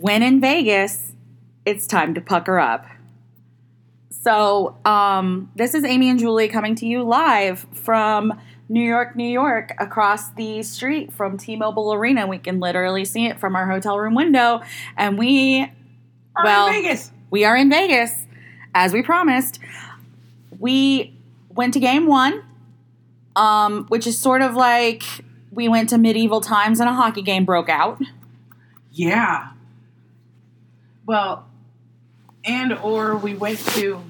when in Vegas, it's time to pucker up. So, um, this is Amy and Julie coming to you live from New York, New York, across the street from T Mobile Arena. We can literally see it from our hotel room window. And we, Are well, in Vegas. we are in Vegas, as we promised. We went to game one, um, which is sort of like we went to medieval times and a hockey game broke out. Yeah. Well, and or we went to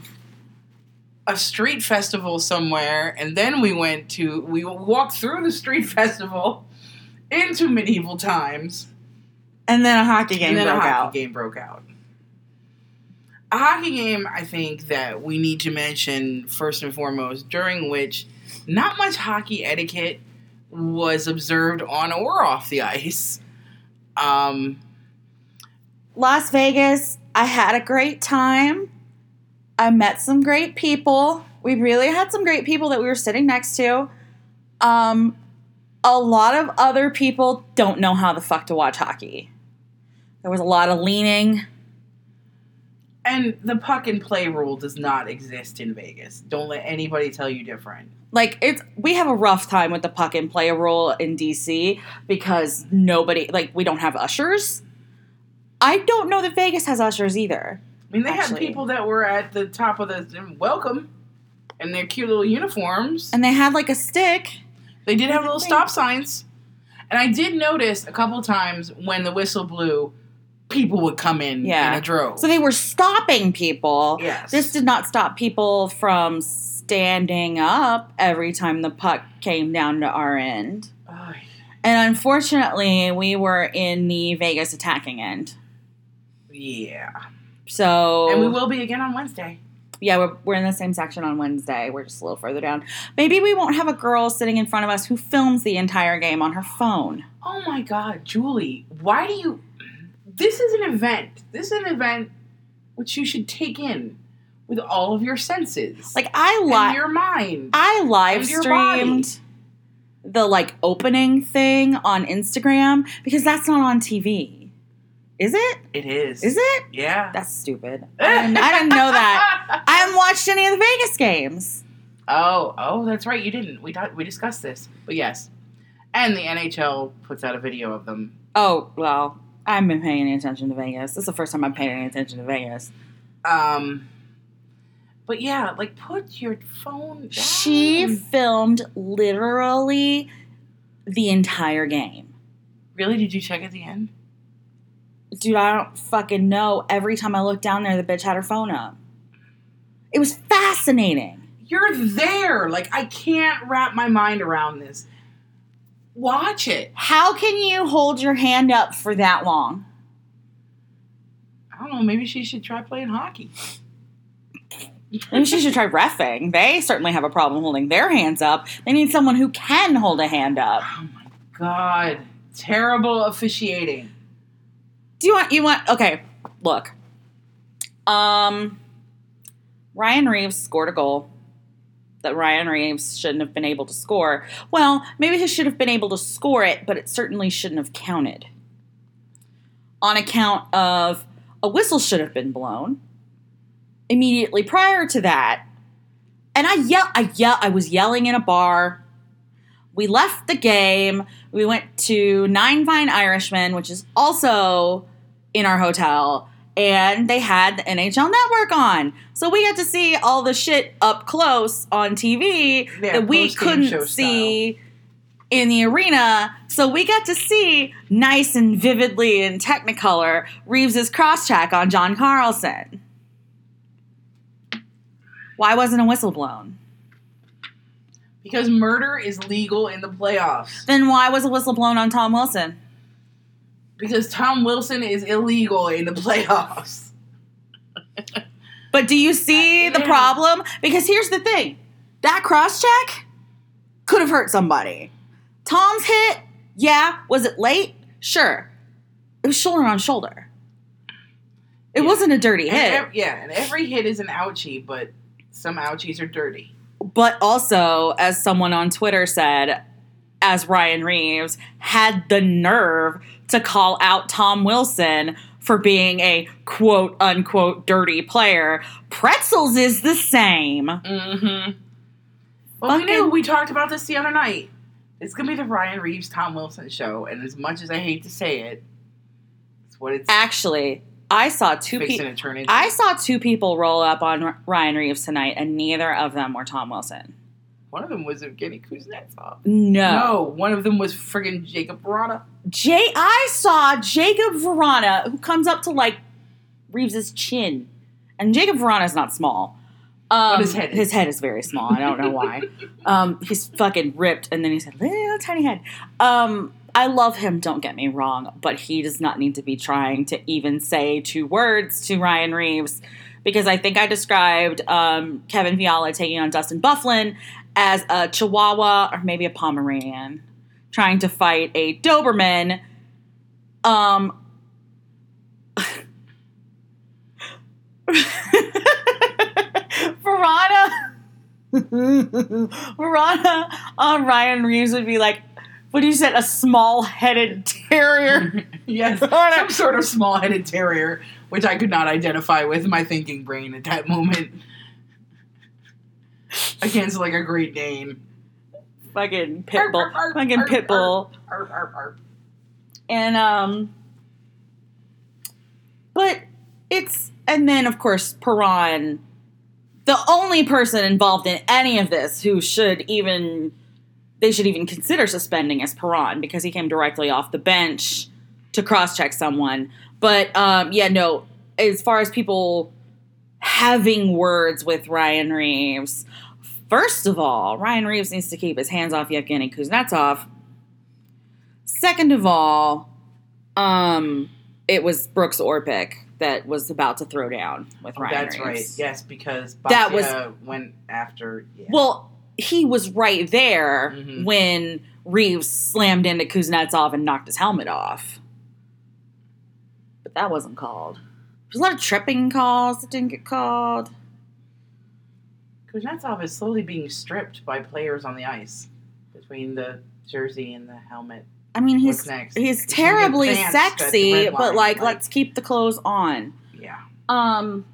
a street festival somewhere, and then we went to we walked through the street festival into medieval times, And then a hockey game and then a broke hockey out. game broke out. A hockey game, I think that we need to mention first and foremost, during which not much hockey etiquette was observed on or off the ice. Um, Las Vegas, I had a great time. I met some great people. We really had some great people that we were sitting next to. Um, a lot of other people don't know how the fuck to watch hockey. There was a lot of leaning. And the puck and play rule does not exist in Vegas. Don't let anybody tell you different. Like it's we have a rough time with the puck and play rule in DC because nobody like we don't have ushers. I don't know that Vegas has ushers either. I mean, they Actually. had people that were at the top of the mm, welcome in their cute little uniforms. And they had like a stick. They did have What do you little stop signs. And I did notice a couple times when the whistle blew, people would come in Yeah. in a drove. So they were stopping people. yes. This did not stop people from standing up every time the puck came down to our end. Ay, And unfortunately, we were in the Vegas attacking end. Yeah. So And we will be again on Wednesday. Yeah, we're, we're in the same section on Wednesday. We're just a little further down. Maybe we won't have a girl sitting in front of us who films the entire game on her phone. Oh my God, Julie, why do you? This is an event. This is an event which you should take in with all of your senses, Like I live your mind. I live and your body. streamed the like opening thing on Instagram because that's not on TV. Is it? it is. Is it? Yeah. That's stupid. I didn't, I didn't know that. I haven't watched any of the Vegas games. oh, oh, that's right. You didn't. We. We discussed this, but yes. And the NHL puts out a video of them. Oh well, I haven't been paying any attention to Vegas. This is the first time I'm paying any attention to Vegas. Um, but yeah, like put your phone down. She filmed literally the entire game. really? Did you check at the end? Dude, I don't fucking know. Every time I looked down there, the bitch had her phone up. It was fascinating. You're there. Like I can't wrap my mind around this. Watch it. How can you hold your hand up for that long? I don't know. Maybe she should try playing hockey. Maybe she should try refing. They certainly have a problem holding their hands up. They need someone who can hold a hand up. Oh my god. Terrible officiating. Do you want you want okay, look. Um Ryan Reaves scored a goal that Ryan Reaves shouldn't have been able to score. Well, maybe he should have been able to score it, but it certainly shouldn't have counted. On account of a whistle should have been blown immediately prior to that. And I yell I yell I was yelling in a bar. We left the game. We went to Nine Fine Irishmen, which is also in our hotel, and they had the NHL Network on. So we got to see all the shit up close on TV that we couldn't see in the arena. So we got to see nice and vividly in Technicolor Reaves's crosscheck on John Carlson. Why wasn't a whistle blown? Because murder is legal in the playoffs. Then why was a whistle blown on Tom Wilson? Because Tom Wilson is illegal in the playoffs. But do you see the problem? Because here's the thing that cross check could have hurt somebody. Tom's hit, yeah. Was it late? Sure. It was shoulder on shoulder. It Yeah. wasn't a dirty And hit. ev- yeah, and every hit is an ouchie, but some ouchies are dirty. but also, as someone on Twitter said, as Ryan Reaves had the nerve to call out Tom Wilson for being a quote unquote dirty player. Pretzels is the same. Mm-hmm. Well, we knew. We talked about this the other night. It's gonna be the Ryan Reaves Tom Wilson show, and as much as I hate to say it, it's what it's Actually, I saw two people. to turn into. I saw two people roll up on Ryan Reaves tonight, and neither of them were Tom Wilson. One of them was Evgeny Kuznetsov. No. No, one of them was friggin' Jakub Vrana. Jay, I saw Jakub Vrana, who comes up to like Reaves's chin, and Jakub Vrana is not small. Um, his head is. his head is very small. I don't know why. um, he's fucking ripped, and then he's a little tiny head. Um, I love him. Don't get me wrong, but he does not need to be trying to even say two words to Ryan Reaves, because I think I described um, Kevin Fiala taking on Dustin Byfuglien as a Chihuahua or maybe a Pomeranian trying to fight a Doberman. Um, Vrana, Vrana on Ryan Reaves would be like, what do you said, a small-headed terrier? yes, some sort of small-headed terrier, which I could not identify with my thinking brain at that moment. Against like a Great Dane. fucking pit bull, Arr, arr, fucking arr, pit bull. Arr, arr, arr. and um but it's and then of course Perron the only person involved in any of this who should even they should even consider suspending is Perron because he came directly off the bench to cross check someone but um yeah no as far as people having words with Ryan Reaves first of all Ryan Reaves needs to keep his hands off Yevgeny Kuznetsov Second of all, um, it was Brooks Orpik that was about to throw down with Oh, Ryan that's right. Yes, because That was- went after. Yeah. Well, he was right there Mhm. when Reaves slammed into Kuznetsov and knocked his helmet off. But that wasn't called. There's a lot of tripping calls that didn't get called. Kuznetsov is slowly being stripped by players on the ice between the jersey and the helmet. I mean, he's next? he's He's gonna get terribly sexy, but like, like- let's keep the clothes on. Yeah, Um,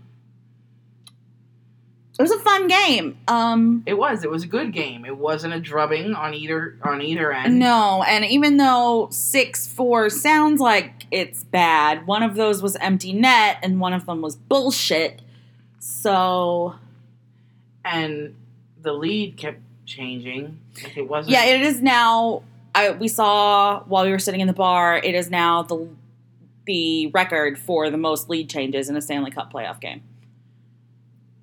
it was a fun game. Um, it was. It was a good game. It wasn't a drubbing on either on either end. no, and even though six four sounds like it's bad, one of those was empty net, and one of them was bullshit. So and the lead kept changing. Like it wasn't. yeah, it is now. I we saw while we were sitting in the bar. It is now the the record for the most lead changes in a Stanley Cup playoff game.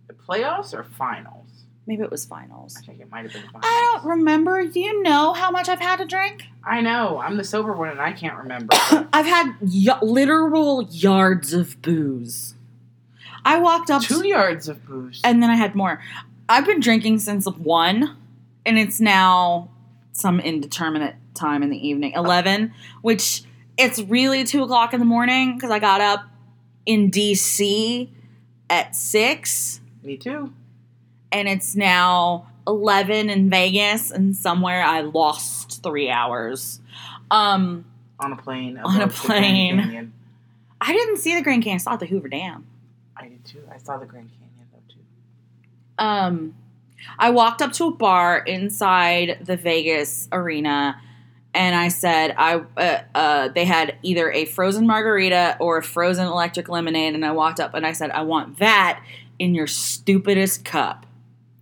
the playoffs or finals. Maybe it was finals. I think it might have been finals. I don't remember. Do you know how much I've had to drink? I know. I'm the sober one, and I can't remember. I've had y- literal yards of booze. I walked up Two yards of booze. and then I had more. I've been drinking since one, and it's now some indeterminate time in the evening, eleven, which it's really two o'clock in the morning because I got up in DC at six, Me too. and it's now eleven in Vegas, and somewhere I lost three hours. Um, On a plane. On a above the Grand plane. I didn't see the Grand Canyon. I saw the Hoover Dam. I did too. I saw the Grand Canyon. Um I walked up to a bar inside the Vegas arena and I said I uh, uh, they had either a frozen margarita or a frozen electric lemonade and I walked up and I said I want that in your stupidest cup.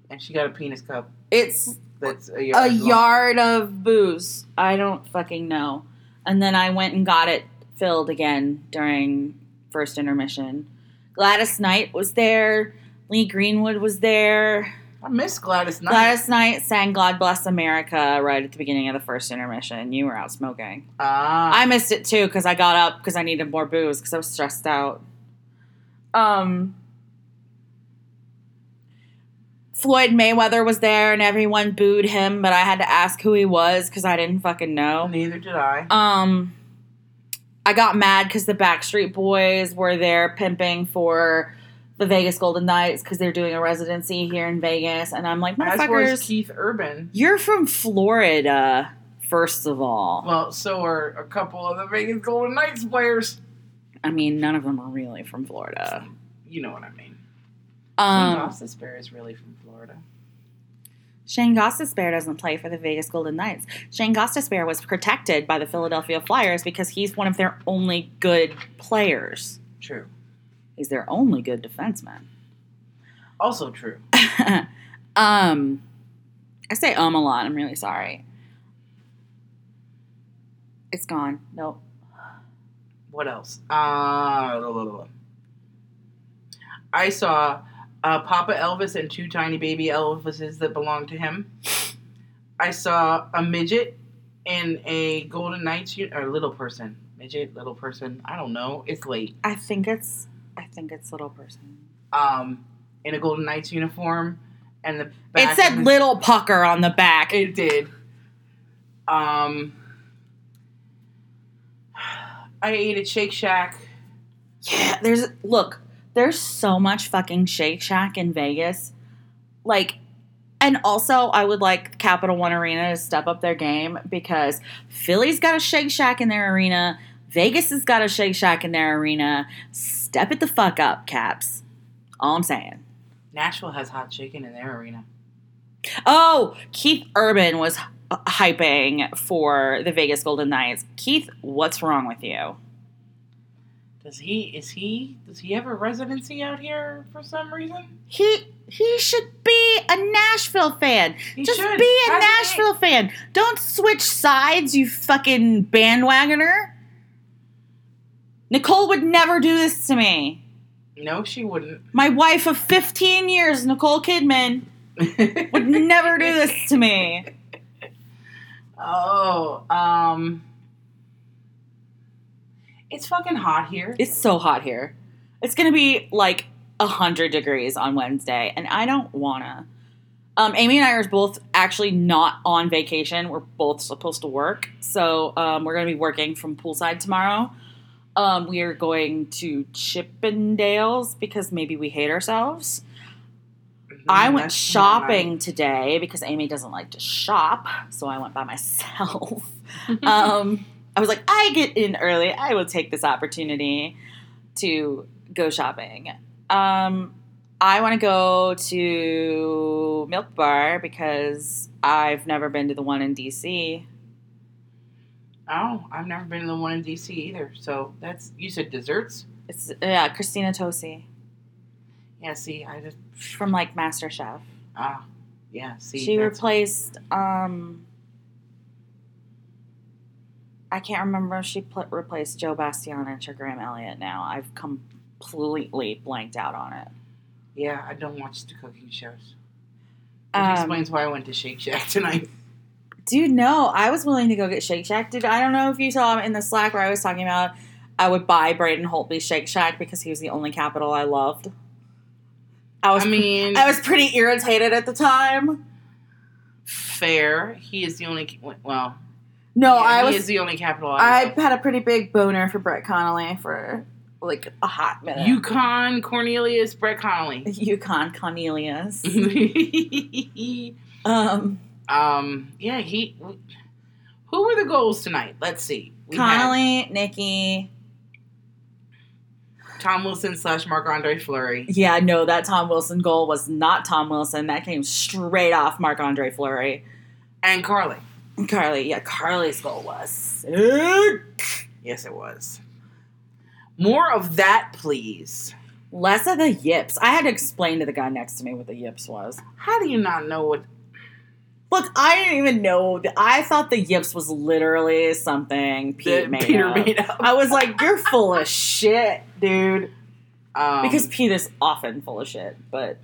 And she got a penis cup It's that's a a yard. long. yard of booze. I don't fucking know. And then I went and got it filled again during first intermission. Gladys Knight was there. Lee Greenwood was there. I miss Gladys Knight. Gladys Knight sang God Bless America right at the beginning of the first intermission. You were out smoking. Ah. I missed it too because I got up because I needed more booze because I was stressed out. Um, Floyd Mayweather was there and everyone booed him, but I had to ask who he was because I didn't fucking know. Neither did I. Um, I got mad because the Backstreet Boys were there pimping for the Vegas Golden Knights because they're doing a residency here in Vegas, and I'm like, As was motherfuckers, Keith Urban. you're from Florida, first of all. Well, so are a couple of the Vegas Golden Knights players. I mean, none of them are really from Florida. You know what I mean. Um, Gossip Bear is really from Florida. Shane Gostisbehere doesn't play for the Vegas Golden Knights. Shane Gostisbehere was protected by the Philadelphia Flyers because he's one of their only good players. True. He's their only good defenseman. Also true. um, I say um a lot. I'm really sorry. It's gone. Nope. What else? Uh, blah, blah, blah. I saw uh, Papa Elvis and two tiny baby Elvises that belong to him. I saw a midget in a Golden Knights or little person, midget, little person. I don't know. It's late. I think it's. I think it's little person. Um, in a Golden Knights uniform, and the It said his- little pucker on the back. It did. Um, I ate at Shake Shack. Yeah, there's look, there's so much fucking Shake Shack in Vegas. Like and also I would like Capital One Arena to step up their game because Philly's got a Shake Shack in their arena. Vegas has got a Shake Shack in their arena. Step it the fuck up, Caps. All I'm saying. Nashville has hot chicken in their arena. Oh, Keith Urban was h- hyping for the Vegas Golden Knights. Keith, what's wrong with you? Does he? Is he? Does he have a residency out here for some reason? He he should be a Nashville fan. He Just should. be a Nashville fan. Don't switch sides, you fucking bandwagoner. Nicole would never do this to me. No, she wouldn't. My wife of 15 years, Nicole Kidman, would never do this to me. Oh, um, it's fucking hot here. It's so hot here. It's gonna be like 100 degrees on Wednesday, and I don't wanna. Um, Amy and I are both actually not on vacation. We're both supposed to work. So um, we're going to be working from poolside tomorrow. Um, we are going to Chippendales because maybe we hate ourselves. I Mm, went that's tomorrow shopping today because Amy doesn't like to shop. So I went by myself. um, I was like, I get in early. I will take this opportunity to go shopping. Um, I want to go to Milk Bar because I've never been to the one in DC. Oh, I've never been to the one in DC either. So that's you said desserts. It's yeah, Christina Tosi Yeah. See, I just from like Master Chef. ah, yeah. See, she replaced um I can't remember if she pl- replaced Joe Bastianich or Graham Elliott now. I've completely blanked out on it. Yeah, I don't watch the cooking shows. Which Um, explains why I went to Shake Shack tonight. Dude, no, I was willing to go get Shake Shack. Dude, I don't know if you saw in the Slack where I was talking about I would buy Braden Holtby Shake Shack because he was the only capital I loved. I was I mean, I was pretty irritated at the time. fair. He is the only. Well, No, yeah, I he was is the only capital I, I had a pretty big boner for Brett Connolly for like a hot minute. Yukon Cornelius Brett Connolly. Yukon Cornelius. Um, um. Yeah. He. Who were the goals tonight? Let's see. We Connolly, Nikki. Tom Wilson slash Marc Andre Fleury. Yeah, no, that Tom Wilson goal was not Tom Wilson. That came straight off Marc Andre Fleury. And Carly. Carly, yeah, Carly's goal was sick. Yes, it was. More of that, please. Less of the yips. I had to explain to the guy next to me what the yips was. How do you not know what? Look, I didn't even know. I thought the yips was literally something Pete made Peter up. made up? I was like, "You're full of shit, dude." Um, Because Pete is often full of shit. But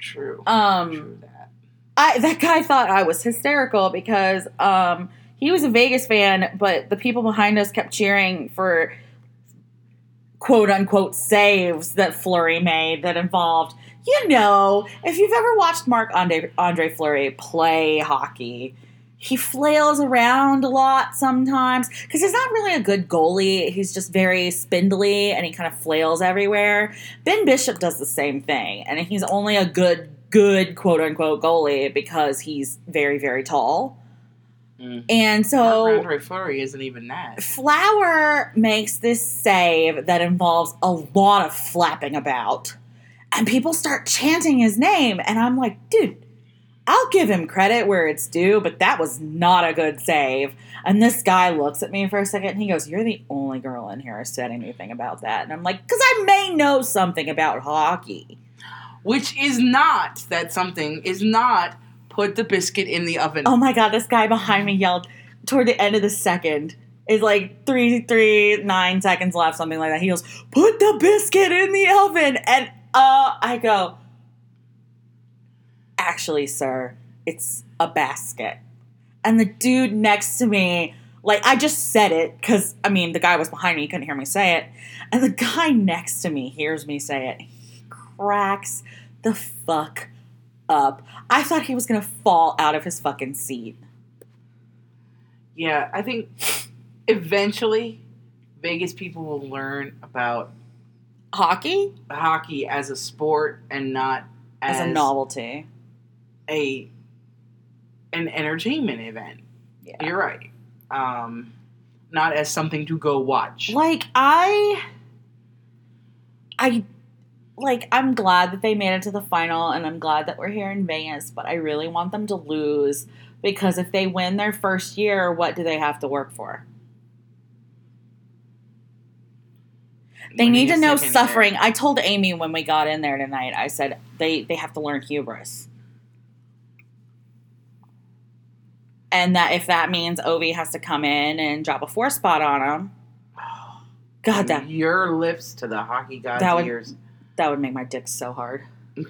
true. um, true that. I that guy thought I was hysterical because um he was a Vegas fan, but the people behind us kept cheering for quote unquote saves that Fleury made that involved you know, if you've ever watched Marc Andre, Andre Fleury play hockey, he flails around a lot sometimes because he's not really a good goalie. He's just very spindly and he kind of flails everywhere. Ben Bishop does the same thing, and he's only a good, good quote unquote goalie because he's very, very tall. Mm. And so Andre Fleury isn't even that. Flower makes this save that involves a lot of flapping about. And people start chanting his name. And I'm like, dude, I'll give him credit where it's due, but that was not a good save. And this guy looks at me for a second and he goes, You're the only girl in here who said anything about that. And I'm like, Because I may know something about hockey. Which is not that something is not put the biscuit in the oven. Oh my God, this guy behind me yelled toward the end of the second. It's like three, three, nine seconds left, something like that. He goes, Put the biscuit in the oven. And uh, I go, Actually, sir, it's a basket. And the dude next to me, like, I just said it because, I mean, the guy was behind me, he couldn't hear me say it. And the guy next to me hears me say it. He cracks the fuck up. I thought he was going to fall out of his fucking seat. Yeah, I think eventually Vegas people will learn about Hockey hockey as a sport and not as, as, a novelty. a an entertainment event. Yeah. You're right. Um, not as something to go watch. Like I I like I'm glad that they made it to the final and I'm glad that we're here in Vegas, but I really want them to lose because if they win their first year, what do they have to work for? They need to know suffering. year. I told Amy when we got in there tonight, I said they, they have to learn hubris. And that if that means Ovi has to come in and drop a four spot on him, God, From that, your lips to the hockey god's That would- ears. that would make my dick so hard.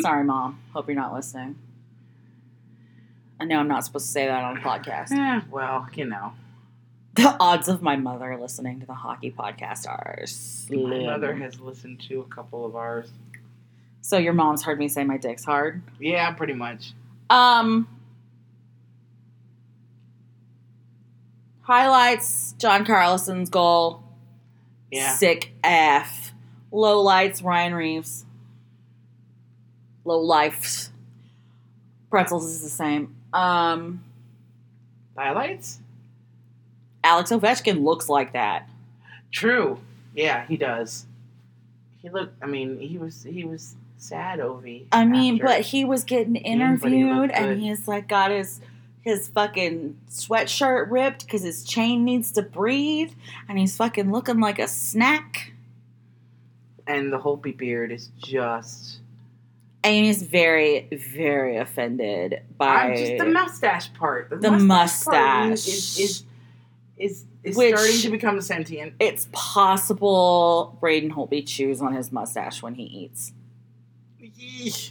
Sorry, Mom. Hope you're not listening. I know I'm not supposed to say that on a podcast. Eh, well, you know, The odds of my mother listening to the hockey podcast are my mother has listened to a couple of ours. So your mom's heard me say my dick's hard. Yeah, pretty much. Um, highlights: John Carlson's goal. Yeah. Sick F. Low lights: Ryan Reaves. Low life. Pretzels is the same. Um, Highlights? Alex Ovechkin looks like that. True. Yeah, he does. He looked. I mean, he was he was sad. Ovi. I mean, but he was getting he interviewed, and he's like got his his fucking sweatshirt ripped because his chain needs to breathe, and he's fucking looking like a snack. and the Holtby beard is just. Amy's very, very offended by I'm just the mustache part. The, The part mustache. is is is, is Which- starting to become sentient. it's possible Braden Holtby chews on his mustache when he eats. Yeesh.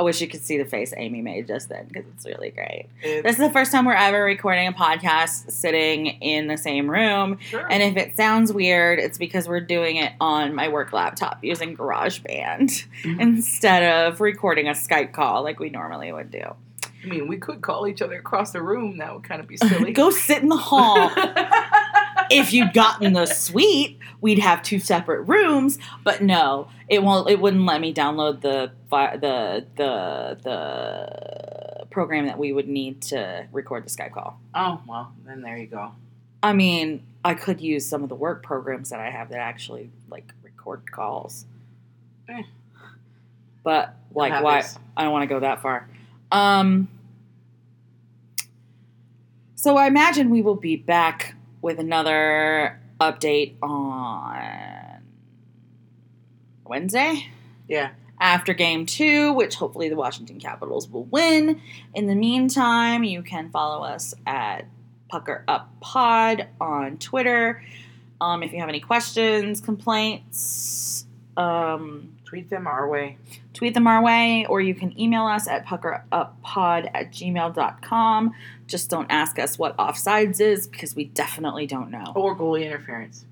I wish you could see the face Amy made just then because it's really great. It's- This is the first time we're ever recording a podcast sitting in the same room. sure. And if it sounds weird, it's because we're doing it on my work laptop using GarageBand Mhm. instead of recording a Skype call like we normally would do. I mean, we could call each other across the room. That would kind of be silly. Go sit in the hall. if you'd gotten the suite, we'd have two separate rooms. But no, it won't. It wouldn't let me download the the the the program that we would need to record the Skype call. oh well, then there you go. I mean, I could use some of the work programs that I have that actually like record calls. Eh. But like, why? this. I don't want to go that far. Um. So I imagine we will be back with another update on Wednesday Yeah. after game two, which hopefully the Washington Capitals will win. In the meantime, you can follow us at Pucker Up Pod on Twitter. Um, if you have any questions, complaints, um, Tweet them our way. tweet them our way, or you can email us at puckeruppod at gmail.com. Just don't ask us what offsides is because we definitely don't know. Or goalie interference.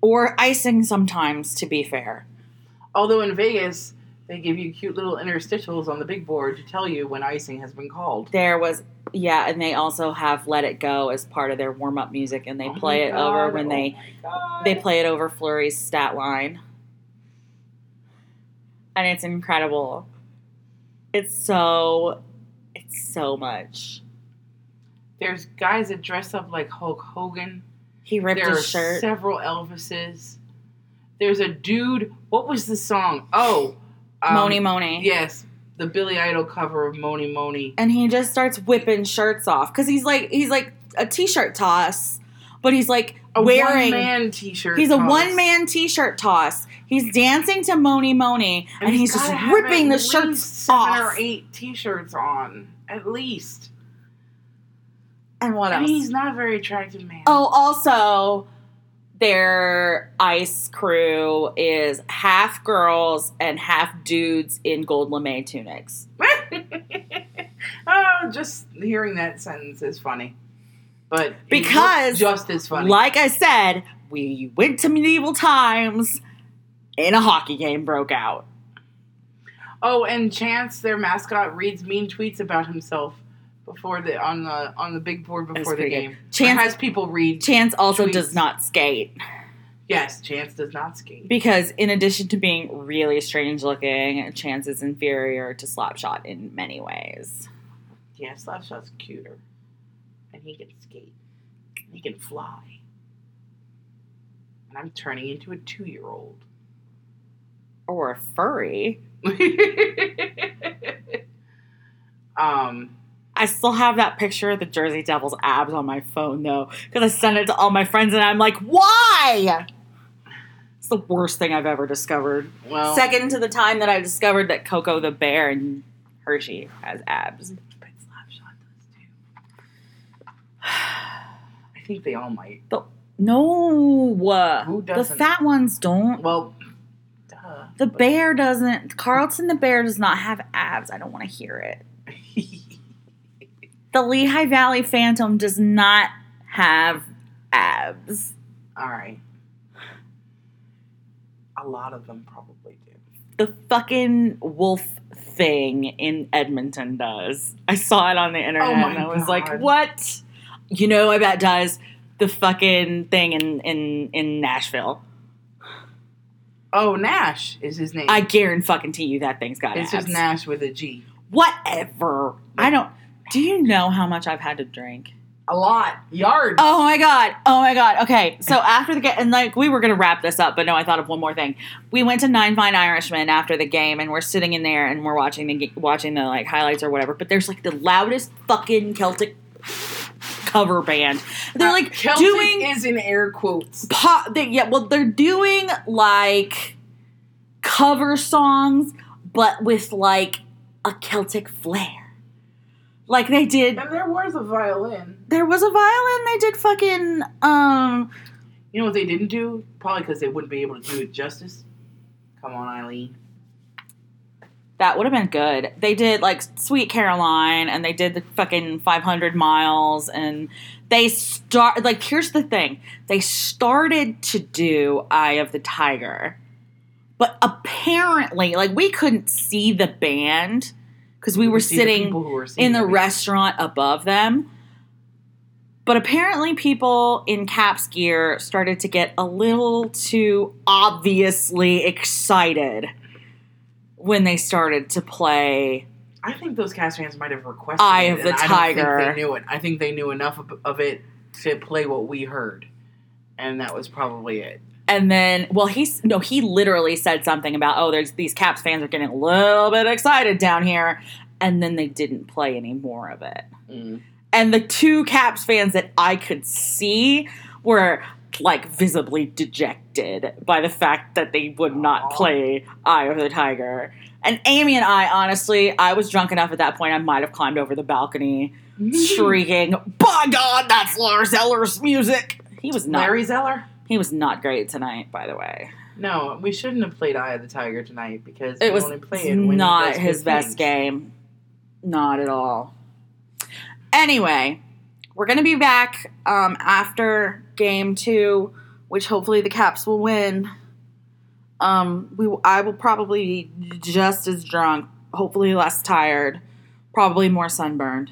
Or icing sometimes, to be fair. Although in Vegas, they give you cute little interstitials on the big board to tell you when icing has been called. There was, yeah, and they also have "Let It Go" as part of their warm up music, and they Oh play it over when oh they they play it over Fleury's stat line, and it's incredible. It's so, it's so much. There's guys that dress up like Hulk Hogan. He ripped there his shirt. several Elvises. There's a dude. What was the song? Oh, um, Mony Mony. Yes, the Billy Idol cover of Mony Mony. and he just starts whipping shirts off because he's like he's like a t-shirt toss, but he's like A wearing. man T-shirt. He's a one man t-shirt toss. He's dancing to Mony Mony, and, he's just ripping the shirts seven off. or eight T-shirts on at least. And what else? he's not a very attractive man. Oh, also, their ice crew is half girls and half dudes in gold lame tunics. oh, just hearing that sentence is funny. But Because, just as funny. Like I said, we went to medieval times and a hockey game broke out. oh, and Chance, their mascot, reads mean tweets about himself before the on the on the big board before the pretty good. game. Chance- Or has people read. Chance also Tweets. does not skate yes, Chance does not skate. because, in addition to being really strange looking, Chance is inferior to Slapshot in many ways. Yeah, Slapshot's cuter, and he can skate. He can fly. And I'm turning into a two-year-old. Or a furry. um, I still have that picture of the Jersey Devils abs on my phone though, because I sent it to all my friends and I'm like, why? It's the worst thing I've ever discovered. well, Second to the time that I discovered that Coco the bear and Hershey has abs. but Slapshot does too. I think they all might. No, Who the doesn't? fat ones don't. Well, duh. The bear doesn't. Carlton the bear does not have abs. I don't want to hear it. The Lehigh Valley Phantom does not have abs. all right. A lot of them probably do. the fucking wolf thing in Edmonton does. I saw it on the internet Oh and I was God. like, what? You know, I bet does the fucking thing in, in, in Nashville. Oh, Gnash is his name. I guarantee fucking to you that thing's got it's abs. just Nash with a G. Whatever. I don't. Do you know how much I've had to drink? A lot. Yards. Oh my god. Oh my god. Okay. So after the game, and like we were gonna wrap this up, but no, I thought of one more thing. We went to Nine Fine Irishmen after the game, and we're sitting in there and we're watching the watching the like highlights or whatever. But there's like the loudest fucking Celtic cover band. They're Uh, like Celtic doing is in air quotes. pop. They, yeah, well, they're doing like cover songs, but with like a Celtic flair. Like they did. And there was a violin. There was a violin. They did fucking um. You know what they didn't do? Probably because they wouldn't be able to do it justice. Come on, Eileen. That would have been good. They did like Sweet Caroline and they did the fucking 500 miles and they start like here's the thing. They started to do Eye of the Tiger. But apparently like we couldn't see the band cuz we You were see the sitting were in the it. restaurant above them. But apparently, people in caps gear started to get a little too obviously excited when they started to play. I think those Caps fans might have requested Eye it, of the and I don't Tiger. think they knew it. I think they knew enough of, of it to play what we heard, and that was probably it. And then, well, he's no, he literally said something about, oh, there's these Caps fans are getting a little bit excited down here. And then they didn't play any more of it. Mm. and the two Caps fans that I could see were like visibly dejected by the fact that they would not play Eye of the Tiger. And Amy and I, honestly, I was drunk enough at that point, I might have climbed over the balcony shrieking, By God, that's Lars Eller's music! He was not Lars Eller. he was not great tonight, by the way. No, we shouldn't have played Eye of the Tiger tonight because It we was only play it when not his best things. game. Not at all. Anyway, we're gonna be back um, after game two, which hopefully the Caps will win. Um, we I will probably be just as drunk, hopefully less tired, probably more sunburned.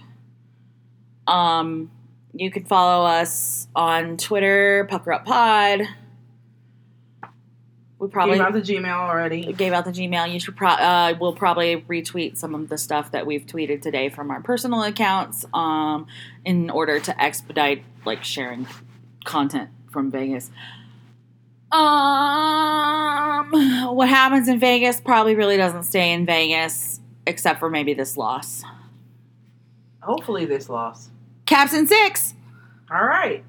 Um, you can follow us on Twitter, Pucker Up Pod. We probably Gave out the Gmail already. We gave out the Gmail. You should pro- uh, we'll probably retweet some of the stuff that we've tweeted today from our personal accounts, um, in order to expedite like sharing content from Vegas. Um, what happens in Vegas probably really doesn't stay in Vegas, except for maybe this loss. Hopefully, this loss. Caps in six. All right.